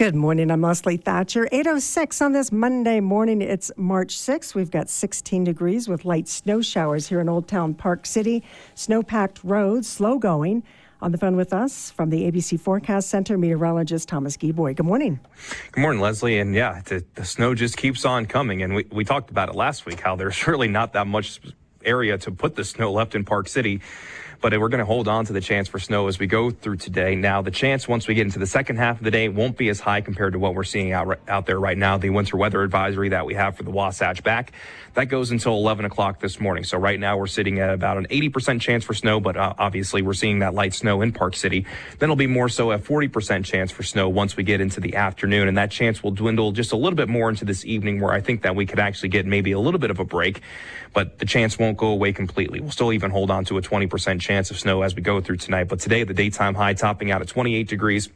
Good morning. I'm Leslie Thatcher. 806 on this Monday morning. It's March 6th. We've got 16 degrees with light snow showers here in Old Town Park City. Snow packed roads, slow going. On the phone with us from the ABC Forecast Center, meteorologist Thomas Geboy. Good morning. Good morning, Leslie. And yeah, the, the snow just keeps on coming. And we, we talked about it last week how there's really not that much area to put the snow left in Park City but we're going to hold on to the chance for snow as we go through today. Now, the chance once we get into the second half of the day won't be as high compared to what we're seeing out, out there right now. The winter weather advisory that we have for the Wasatch back, that goes until 11 o'clock this morning. So right now we're sitting at about an 80% chance for snow, but uh, obviously we're seeing that light snow in Park City. Then it'll be more so a 40% chance for snow once we get into the afternoon. And that chance will dwindle just a little bit more into this evening where I think that we could actually get maybe a little bit of a break, but the chance won't go away completely. We'll still even hold on to a 20% chance of snow as we go through tonight. But today, the daytime high topping out at 28 degrees.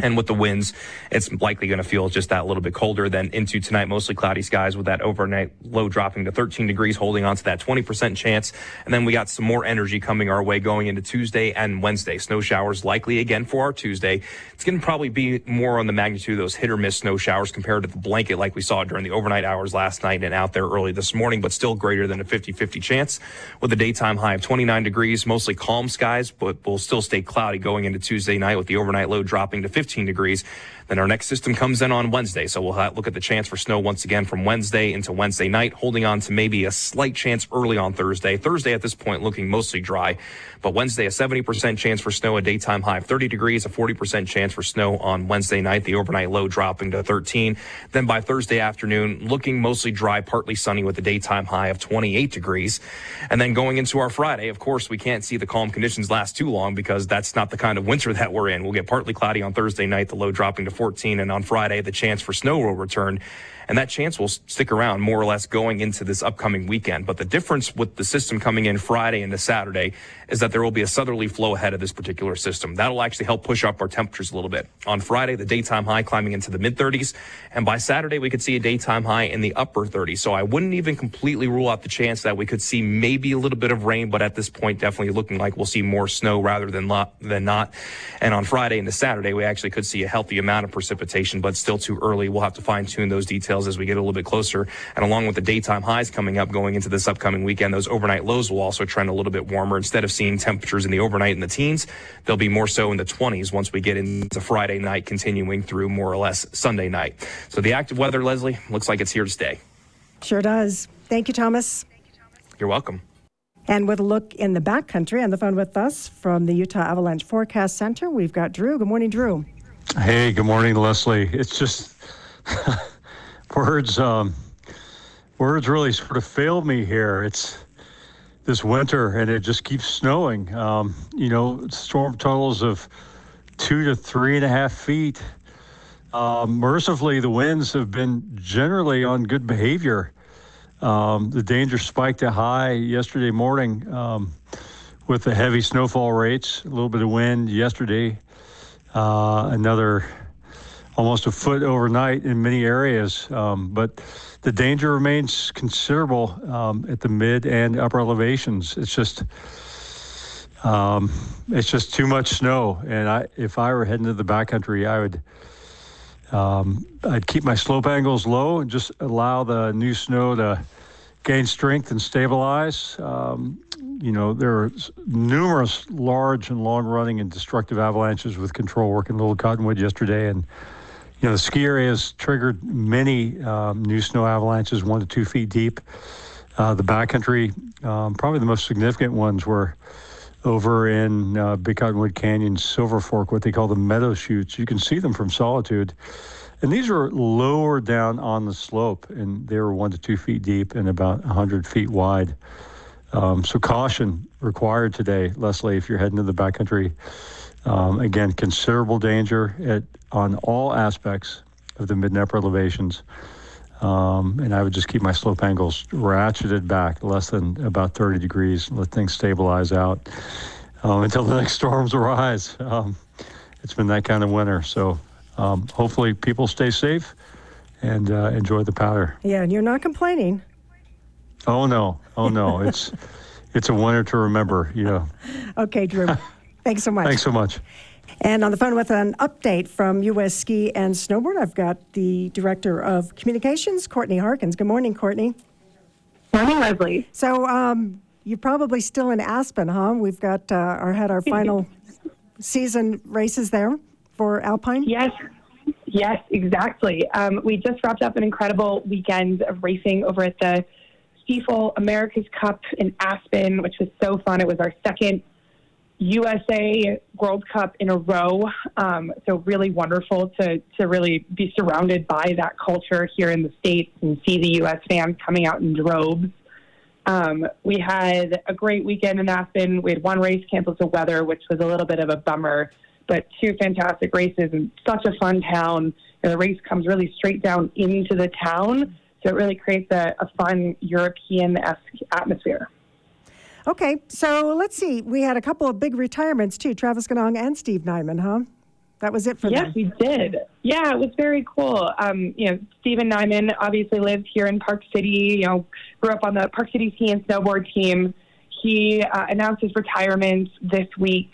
And with the winds, it's likely going to feel just that little bit colder than into tonight. Mostly cloudy skies with that overnight low dropping to 13 degrees, holding on to that 20% chance. And then we got some more energy coming our way going into Tuesday and Wednesday. Snow showers likely again for our Tuesday. It's going to probably be more on the magnitude of those hit or miss snow showers compared to the blanket like we saw during the overnight hours last night and out there early this morning, but still greater than a 50-50 chance with a daytime high of 29 degrees, mostly calm skies, but will still stay cloudy going into Tuesday night with the overnight low dropping to 50 15 degrees. Then our next system comes in on Wednesday. So we'll look at the chance for snow once again from Wednesday into Wednesday night, holding on to maybe a slight chance early on Thursday. Thursday at this point looking mostly dry, but Wednesday a 70% chance for snow, a daytime high of 30 degrees, a 40% chance for snow on Wednesday night, the overnight low dropping to 13. Then by Thursday afternoon, looking mostly dry, partly sunny with a daytime high of 28 degrees. And then going into our Friday, of course, we can't see the calm conditions last too long because that's not the kind of winter that we're in. We'll get partly cloudy on Thursday night, the low dropping to 14. And on Friday, the chance for snow will return and that chance will stick around more or less going into this upcoming weekend. But the difference with the system coming in Friday into Saturday is that there will be a southerly flow ahead of this particular system. That'll actually help push up our temperatures a little bit. On Friday, the daytime high climbing into the mid 30s, and by Saturday, we could see a daytime high in the upper 30s. So I wouldn't even completely rule out the chance that we could see maybe a little bit of rain, but at this point, definitely looking like we'll see more snow rather than than not. And on Friday into Saturday, we actually could see a healthy amount of precipitation, but still too early. We'll have to fine tune those details details as we get a little bit closer. And along with the daytime highs coming up going into this upcoming weekend, those overnight lows will also trend a little bit warmer. Instead of seeing temperatures in the overnight in the teens, they'll be more so in the 20s once we get into Friday night, continuing through more or less Sunday night. So the active weather, Leslie, looks like it's here to stay. Sure does. Thank you, Thomas. You're welcome. And with a look in the backcountry, on the phone with us from the Utah Avalanche Forecast Center, we've got Drew. Good morning, Drew. Hey, good morning, Leslie. It's just words um, words really sort of failed me here. It's this winter and it just keeps snowing. Um, you know, storm totals of two to three and a half feet. Um, mercifully, the winds have been generally on good behavior. Um, the danger spiked to high yesterday morning um, with the heavy snowfall rates, a little bit of wind yesterday, uh, another almost a foot overnight in many areas. Um, but the danger remains considerable um, at the mid and upper elevations. It's just um, it's just too much snow. And I, if I were heading to the backcountry, I would um, I'd keep my slope angles low and just allow the new snow to gain strength and stabilize. Um, you know, there are numerous large and long running and destructive avalanches with control work in Little Cottonwood yesterday. And you know, the ski area has triggered many um, new snow avalanches, one to two feet deep. Uh, the backcountry, um, probably the most significant ones were over in uh, Big Cottonwood Canyon, Silver Fork, what they call the meadow chutes. You can see them from Solitude. And these are lower down on the slope, and they were one to two feet deep and about 100 feet wide. Um, so caution required today, Leslie, if you're heading to the backcountry. Um, again, considerable danger at, on all aspects of the mid and elevations. Um, and I would just keep my slope angles ratcheted back less than about 30 degrees, let things stabilize out um, until the next storms arise. Um, it's been that kind of winter. So um, hopefully people stay safe and uh, enjoy the powder. Yeah, and you're not complaining. Oh, no. Oh, no. it's, it's a winter to remember, yeah. okay, Drew. Thanks so much. Thanks so much. And on the phone with an update from U.S. Ski and Snowboard, I've got the Director of Communications, Courtney Harkins. Good morning, Courtney. Morning, Leslie. So um, you're probably still in Aspen, huh? We've got uh, our had our final season races there for Alpine. Yes, yes, exactly. Um, we just wrapped up an incredible weekend of racing over at the Stifel America's Cup in Aspen, which was so fun. It was our second USA World Cup in a row. Um, so really wonderful to to really be surrounded by that culture here in the states and see the U.S. fans coming out in droves. Um, we had a great weekend in Aspen. We had one race canceled to weather, which was a little bit of a bummer, but two fantastic races and such a fun town. And the race comes really straight down into the town, so it really creates a, a fun European esque atmosphere. Okay, so let's see. We had a couple of big retirements too Travis Ganong and Steve Nyman, huh? That was it for yes, them. Yes, we did. Yeah, it was very cool. Um, you know, Steven Nyman obviously lives here in Park City. You know, grew up on the Park City ski and snowboard team. He uh, announced his retirement this week,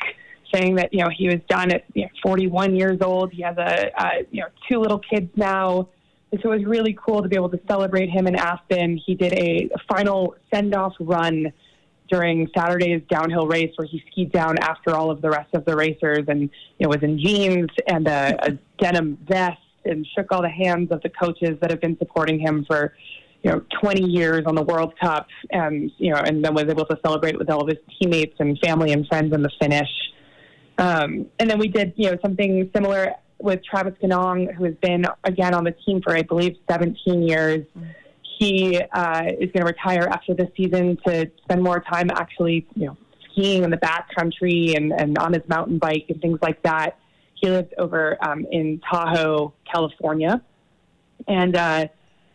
saying that you know he was done at you know, 41 years old. He has a, you know two little kids now. And so it was really cool to be able to celebrate him in Aspen. He did a, a final send off run during Saturday's downhill race where he skied down after all of the rest of the racers and you know was in jeans and a, a denim vest and shook all the hands of the coaches that have been supporting him for you know 20 years on the World Cup and you know and then was able to celebrate with all of his teammates and family and friends in the finish. Um, and then we did you know something similar with Travis Ganong, who has been again on the team for I believe 17 years. Mm-hmm he uh, is going to retire after this season to spend more time actually, you know, skiing in the backcountry and, and on his mountain bike and things like that. He lives over um, in Tahoe, California, and uh,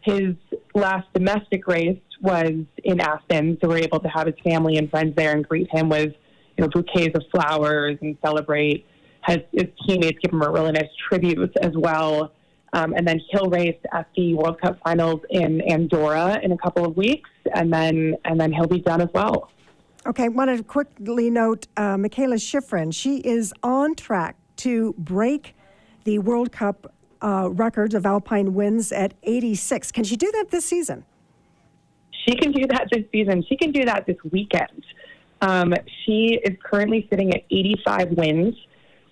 his last domestic race was in Aspen. So we're able to have his family and friends there and greet him with, you know, bouquets of flowers and celebrate. Has his teammates give him a really nice tribute as well. Um, and then he'll race at the World Cup Finals in Andorra in a couple of weeks, and then and then he'll be done as well. Okay, I want to quickly note uh, Mikaela Shiffrin. She is on track to break the World Cup uh, records of Alpine wins at 86. Can she do that this season? She can do that this season. She can do that this weekend. Um, she is currently sitting at 85 wins.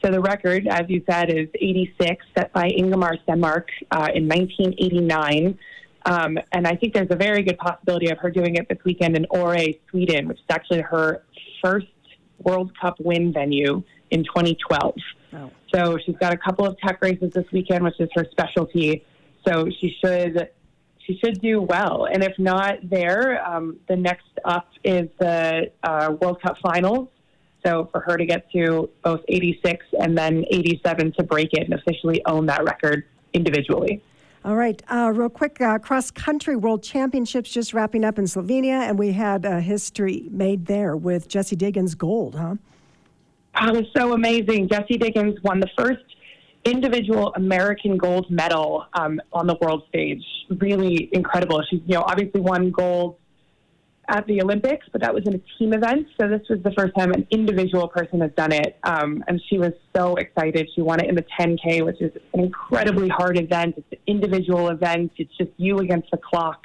So the record, as you said, is 86, set by Ingemar Stenmark uh, in 1989. Um, and I think there's a very good possibility of her doing it this weekend in Åre, Sweden, which is actually her first World Cup win venue in 2012. Oh. So she's got a couple of tech races this weekend, which is her specialty. So she should she should do well. And if not there, um, the next up is the uh, World Cup finals so for her to get to both 86 and then 87 to break it and officially own that record individually. All right, uh, real quick uh, cross country world championships just wrapping up in Slovenia, and we had a history made there with Jessie Diggins gold, huh? Oh, it was so amazing. Jessie Diggins won the first individual American gold medal um, on the world stage. Really incredible. She, you know, obviously won gold at the Olympics, but that was in a team event. So this was the first time an individual person has done it. Um, and she was so excited. She won it in the 10K, which is an incredibly hard event. It's an individual event. It's just you against the clock.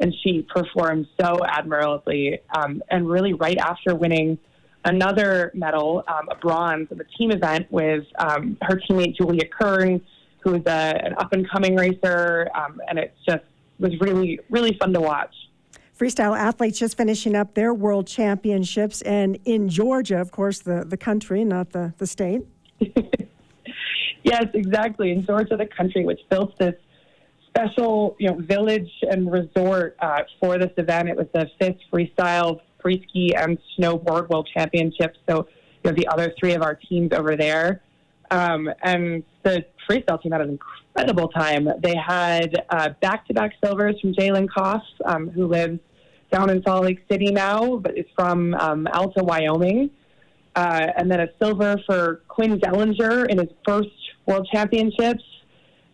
And she performed so admirably. Um, and really, right after winning another medal, um, a bronze in the team event with um, her teammate Julia Kern, who is a, an up and coming racer. Um, and it just was really, really fun to watch freestyle athletes just finishing up their world championships and in Georgia, of course, the, the country, not the, the state. yes, exactly. In Georgia, the country, which built this special you know, village and resort uh, for this event. It was the fifth freestyle free ski and snowboard world championships. So you know, the other three of our teams over there. Um, and the freestyle team had an incredible time. They had back to back silvers from Jaelin Kauf, um, who lives down in Salt Lake City now, but is from um, Alta, Wyoming. Uh, and then a silver for Quinn Dehlinger in his first World Championships.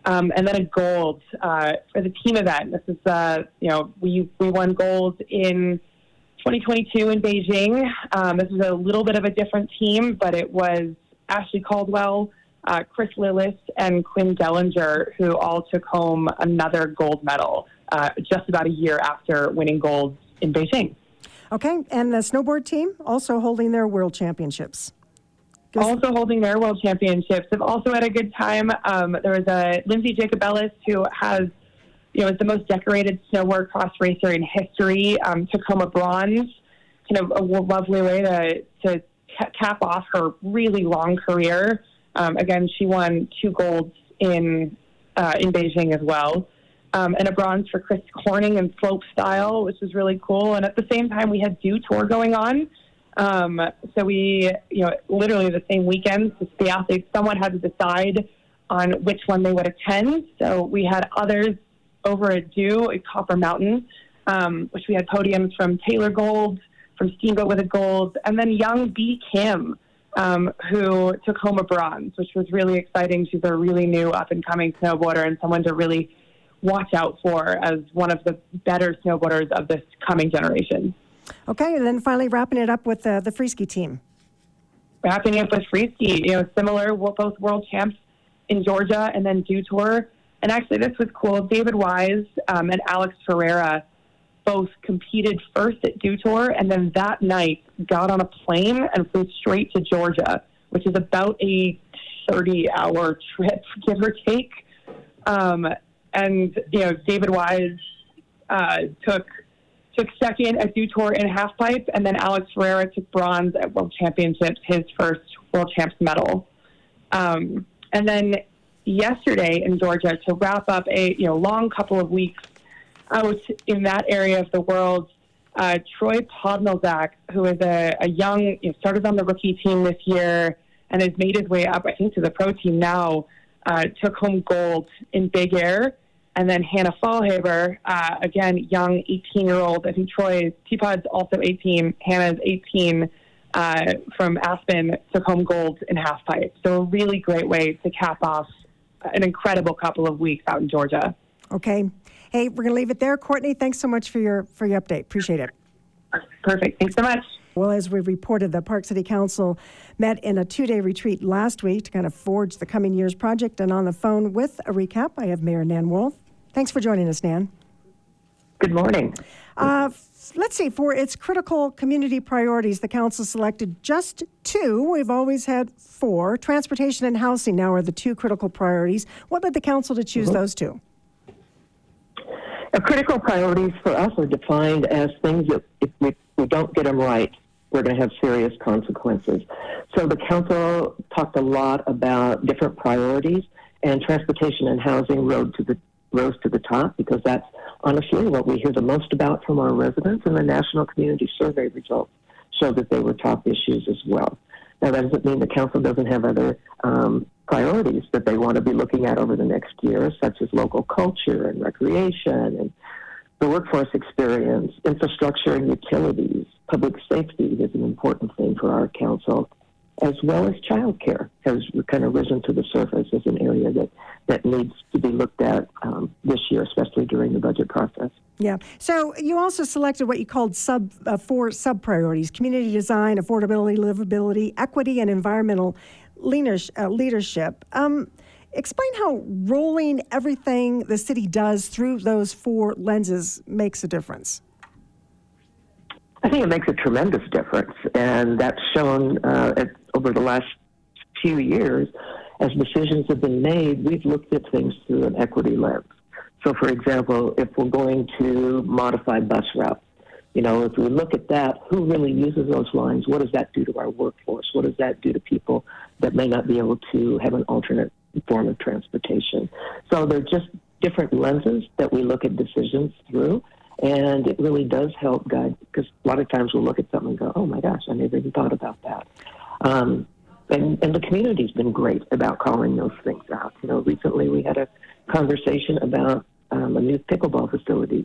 Um, and then a gold uh, for the team event. This is, uh, you know, we, we won gold in 2022 in Beijing. Um, this is a little bit of a different team, but it was Ashley Caldwell, uh, Chris Lillis, and Quinn Dehlinger, who all took home another gold medal uh, just about a year after winning gold in Beijing. Okay, and the snowboard team also holding their world championships. Also holding their world championships. Have also had a good time. Um, there was a Lindsey Jacobellis who has, you know, is the most decorated snowboard cross racer in history. Um, took home a bronze. Kind of a lovely way to to cap off her really long career. Um, again, she won two golds in uh, in Beijing as well um, and a bronze for Chris Corning in slope style, which was really cool. And at the same time, we had Dew Tour going on. Um, so we, you know, literally the same weekend, the athletes somewhat had to decide on which one they would attend. So we had others over at Dew at Copper Mountain, um, which we had podiums from Taylor Gold, from Steamboat with a gold, and then young B. Kim, um, who took home a bronze, which was really exciting. She's a really new up and coming snowboarder and someone to really watch out for as one of the better snowboarders of this coming generation. Okay, and then finally wrapping it up with the the freeski team. Wrapping up with freeski, you know, similar, both world champs in Georgia and then Dew Tour. And actually, this was cool. David Wise um, and Alex Ferreira both competed first at Dew Tour, and then that night got on a plane and flew straight to Georgia, which is about a 30-hour trip, give or take. Um, and you know David Wise uh, took took second at Dew Tour in halfpipe, and then Alex Ferreira took bronze at World Championships, his first World Champs medal. Um, and then yesterday in Georgia to wrap up a you know long couple of weeks out in that area of the world. Uh, Troy Podmilsak, who is a, a young, you know, started on the rookie team this year and has made his way up, I think, to the pro team now, uh, took home gold in big air and then Hanna Faulhaber, uh, again, young 18 year old. I think Troy Teapot's also 18. Hannah's 18 uh, from Aspen, took home gold in half pipe. So, a really great way to cap off an incredible couple of weeks out in Georgia. Okay. Hey, we're going to leave it there. Courtney, thanks so much for your, for your update. Appreciate it. Perfect. Thanks so much. Well, as we reported, the Park City Council met in a two day retreat last week to kind of forge the coming year's project. And on the phone with a recap, I have Mayor Nan Worel. Thanks for joining us, Nan. Good morning. Uh, let's see, for its critical community priorities, the council selected just two. We've always had four. Transportation and housing now are the two critical priorities. What led the council to choose mm-hmm. those two? The critical priorities for us are defined as things that if we, we don't get them right, we're going to have serious consequences. So the council talked a lot about different priorities, and transportation and housing rode to the rose to the top because that's honestly what we hear the most about from our residents, and the National Community Survey results show that they were top issues as well. Now, that doesn't mean the council doesn't have other um, priorities that they want to be looking at over the next year, such as local culture and recreation and the workforce experience, infrastructure and utilities, public safety is an important thing for our council as well as childcare has kind of risen to the surface as an area that, that needs to be looked at um, this year, especially during the budget process. Yeah. So you also selected what you called sub uh, four sub priorities: community design, affordability, livability, equity, and environmental uh, leadership. Um, explain how rolling everything the city does through those four lenses makes a difference. I think it makes a tremendous difference, and that's shown uh, at, over the last few years as decisions have been made. We've looked at things through an equity lens. So, for example, if we're going to modify bus routes, you know, if we look at that, who really uses those lines? What does that do to our workforce? What does that do to people that may not be able to have an alternate form of transportation? So they're just different lenses that we look at decisions through. And it really does help guide because a lot of times we'll look at something and go, oh my gosh, I never even thought about that. Um, and, and the community's been great about calling those things out. You know, recently we had a conversation about um, a new pickleball facility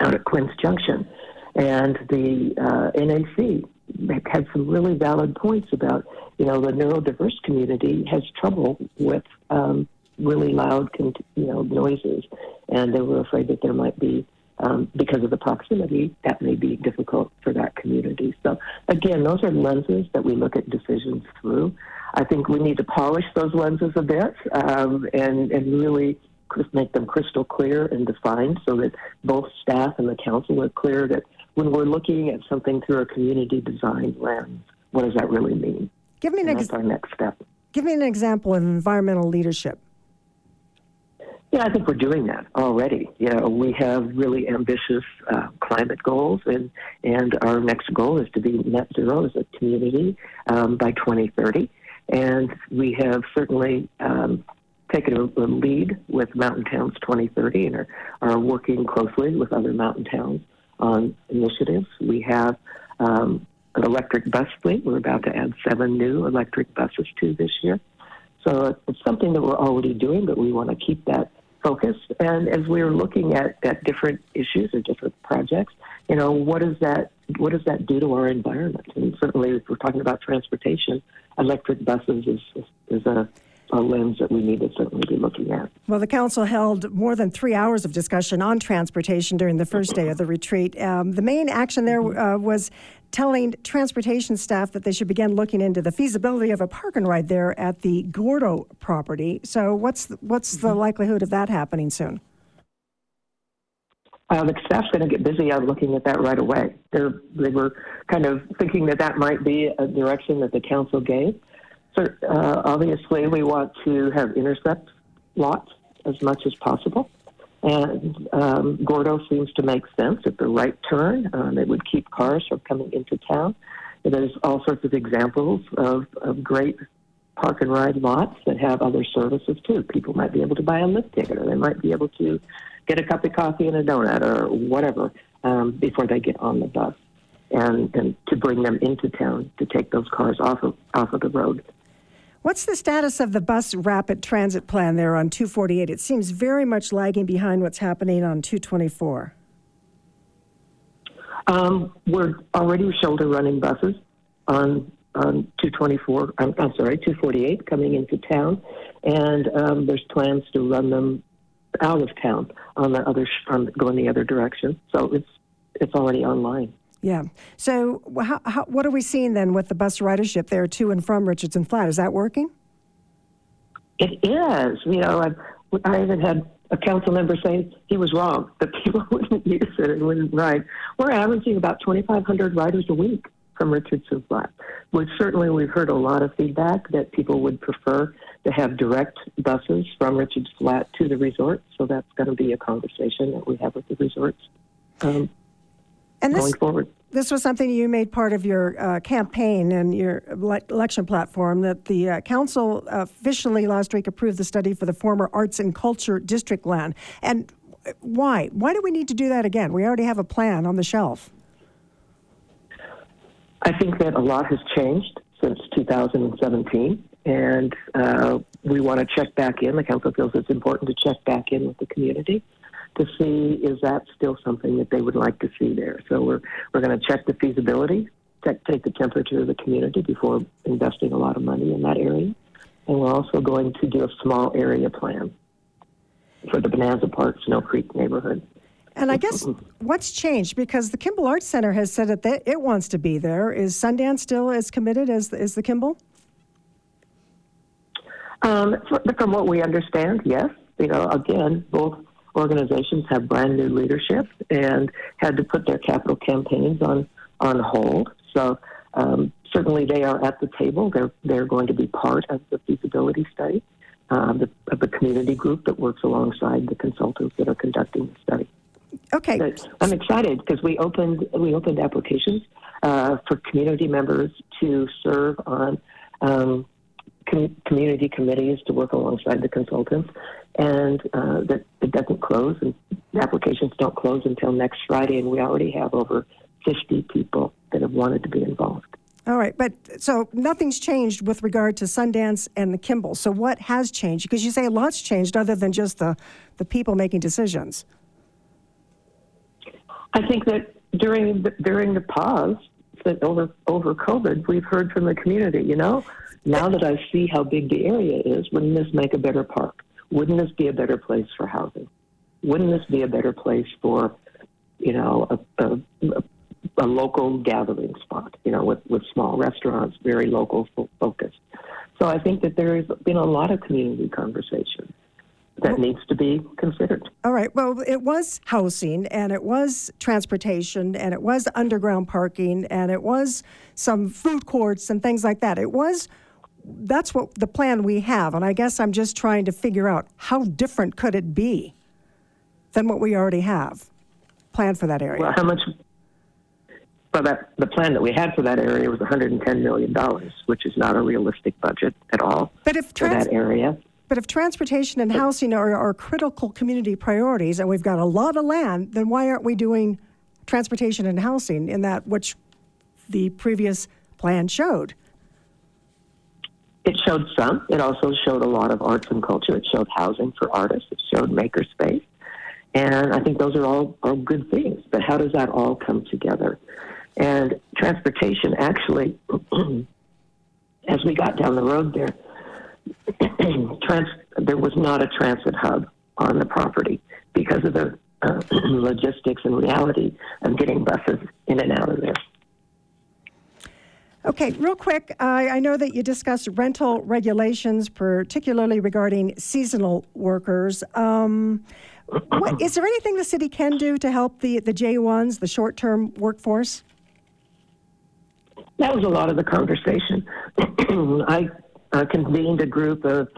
out at Quinn's Junction. And the uh, NAC had some really valid points about, you know, the neurodiverse community has trouble with um, really loud, you know, noises, and they were afraid that there might be um, because of the proximity, that may be difficult for that community. So, again, those are lenses that we look at decisions through. I think we need to polish those lenses a bit um, and, and really make them crystal clear and defined so that both staff and the council are clear that when we're looking at something through a community design lens, what does that really mean? Give me an And ex- that's our next step. give me an example of environmental leadership. Yeah, I think we're doing that already. You know, we have really ambitious uh, climate goals, and and our next goal is to be net zero as a community um, by 2030. And we have certainly um, taken a, a lead with Mountain Towns 2030, and are, are working closely with other mountain towns on initiatives. We have um, an electric bus fleet. We're about to add seven new electric buses to this year. So it's something that we're already doing, but we want to keep that focus. And as we're looking at, at different issues or different projects, you know, what does that what does that do to our environment? And certainly, if we're talking about transportation, electric buses is is, is a, a lens that we need to certainly be looking at. Well, the council held more than three hours of discussion on transportation during the first day of the retreat. Um, the main action there uh, was telling transportation staff that they should begin looking into the feasibility of a park and ride there at the Gordo property. So, what's the, what's the likelihood of that happening soon? Uh, the staff's going to get busy on looking at that right away. They're, they were kind of thinking that that might be a direction that the council gave. So uh, obviously, we want to have intercept lots as much as possible. And um, Gordo seems to make sense at the right turn. Um, it would keep cars from coming into town. There's all sorts of examples of, of great park and ride lots that have other services too. People might be able to buy a lift ticket, or they might be able to get a cup of coffee and a donut, or whatever, um, before they get on the bus, and and to bring them into town to take those cars off of off of the road. What's the status of the bus rapid transit plan there on 248? It seems very much lagging behind what's happening on 224. Um, we're already shoulder running buses on on 224. I'm, I'm sorry, 248 coming into town, and um, there's plans to run them out of town on the other on going the other direction. So it's it's already online. Yeah. So, how, how, what are we seeing then with the bus ridership there to and from Richardson Flat? Is that working? It is. You know, I, I even had a council member say he was wrong that people wouldn't use it and wouldn't ride. We're averaging about 2,500 riders a week from Richardson Flat. Which certainly we've heard a lot of feedback that people would prefer to have direct buses from Richardson Flat to the resort. So that's going to be a conversation that we have with the resorts um, And this, going forward. this was something you made part of your uh, campaign and your election platform that the uh, council officially last week approved the study for the former Arts and Culture District land. And why? Why do we need to do that again? We already have a plan on the shelf. I think that a lot has changed since 2017, and uh, we want to check back in. The council feels it's important to check back in with the community to see is that still something that they would like to see there. So we're we're going to check the feasibility, check, take the temperature of the community before investing a lot of money in that area, and we're also going to do a small area plan for the Bonanza Park Snow Creek neighborhood. And I guess what's changed because the Kimball Arts Center has said that it wants to be there. Is Sundance still as committed as is the Kimball? Um, from what we understand, yes. You know, again, both organizations have brand new leadership and had to put their capital campaigns on on hold. So um, certainly they are at the table. They're they're going to be part of the feasibility study um, the, of the community group that works alongside the consultants that are conducting the study. Okay. I'm excited because we opened we opened applications uh, for community members to serve on um, com- community committees to work alongside the consultants, and uh, that it doesn't close and applications don't close until next Friday, and we already have over 50 people that have wanted to be involved. All right, but so nothing's changed with regard to Sundance and the Kimball. So what has changed? Because you say a lot's changed other than just the, the people making decisions. I think that during the, during the pause that over over COVID, we've heard from the community. You know, now that I see how big the area is, wouldn't this make a better park? Wouldn't this be a better place for housing? Wouldn't this be a better place for, you know, a, a, a local gathering spot? You know, with with small restaurants, very local fo- focused. So I think that there has been a lot of community conversation that needs to be considered. All right. Well, it was housing and it was transportation and it was underground parking and it was some food courts and things like that. It was that's what the plan we have and I guess I'm just trying to figure out how different could it be than what we already have planned for that area. Well, how much? Well, that the plan that we had for that area was 110 million dollars, which is not a realistic budget at all but if for that area. But if transportation and housing are, are critical community priorities and we've got a lot of land, then why aren't we doing transportation and housing in that which the previous plan showed? It showed some. It also showed a lot of arts and culture. It showed housing for artists. It showed makerspace. And I think those are all, good things. But how does that all come together? And transportation actually, as we got down the road there, trans, there was not a transit hub on the property because of the uh, logistics and reality of getting buses in and out of there. Okay, real quick, I I know that you discussed rental regulations, particularly regarding seasonal workers. Um, what, is there anything the city can do to help the, the J1s, the short term workforce? That was a lot of the conversation. I uh, convened a group of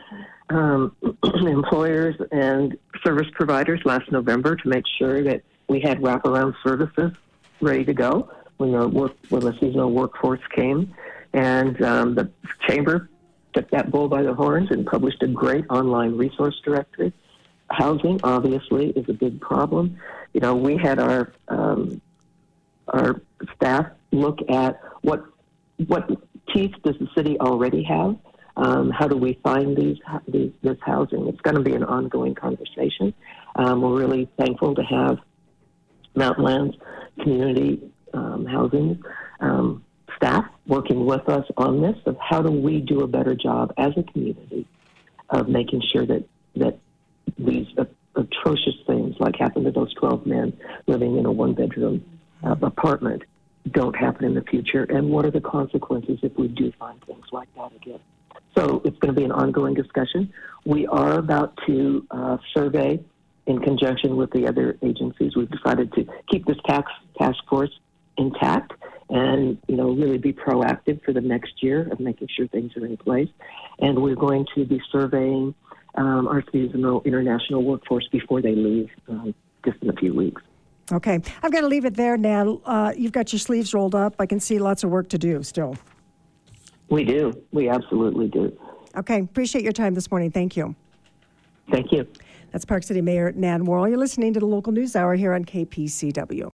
um, employers and service providers last November to make sure that we had wraparound services ready to go when the work when the seasonal workforce came, and um, the chamber took that bull by the horns and published a great online resource directory. Housing obviously is a big problem. You know, we had our um, our staff look at what what teeth does the city already have. Um, how do we find these, these this housing? It's going to be an ongoing conversation. Um, we're really thankful to have Mountainlands Community um, Housing um, staff working with us on this of how do we do a better job as a community of making sure that that these atrocious things like happened to those 12 men living in a one bedroom uh, apartment don't happen in the future and what are the consequences if we do find things like that again? So it's going to be an ongoing discussion. We are about to uh, survey in conjunction with the other agencies. We've decided to keep this tax task force intact and you know really be proactive for the next year of making sure things are in place and we're going to be surveying um, our seasonal international workforce before they leave um, just in a few weeks Okay, I've got to leave it there, Nan. Uh, you've got your sleeves rolled up. I can see lots of work to do still. we do we absolutely do Okay, appreciate your time this morning. Thank you. thank you That's Park City Mayor Nan Worel. You're listening to the local news hour here on KPCW.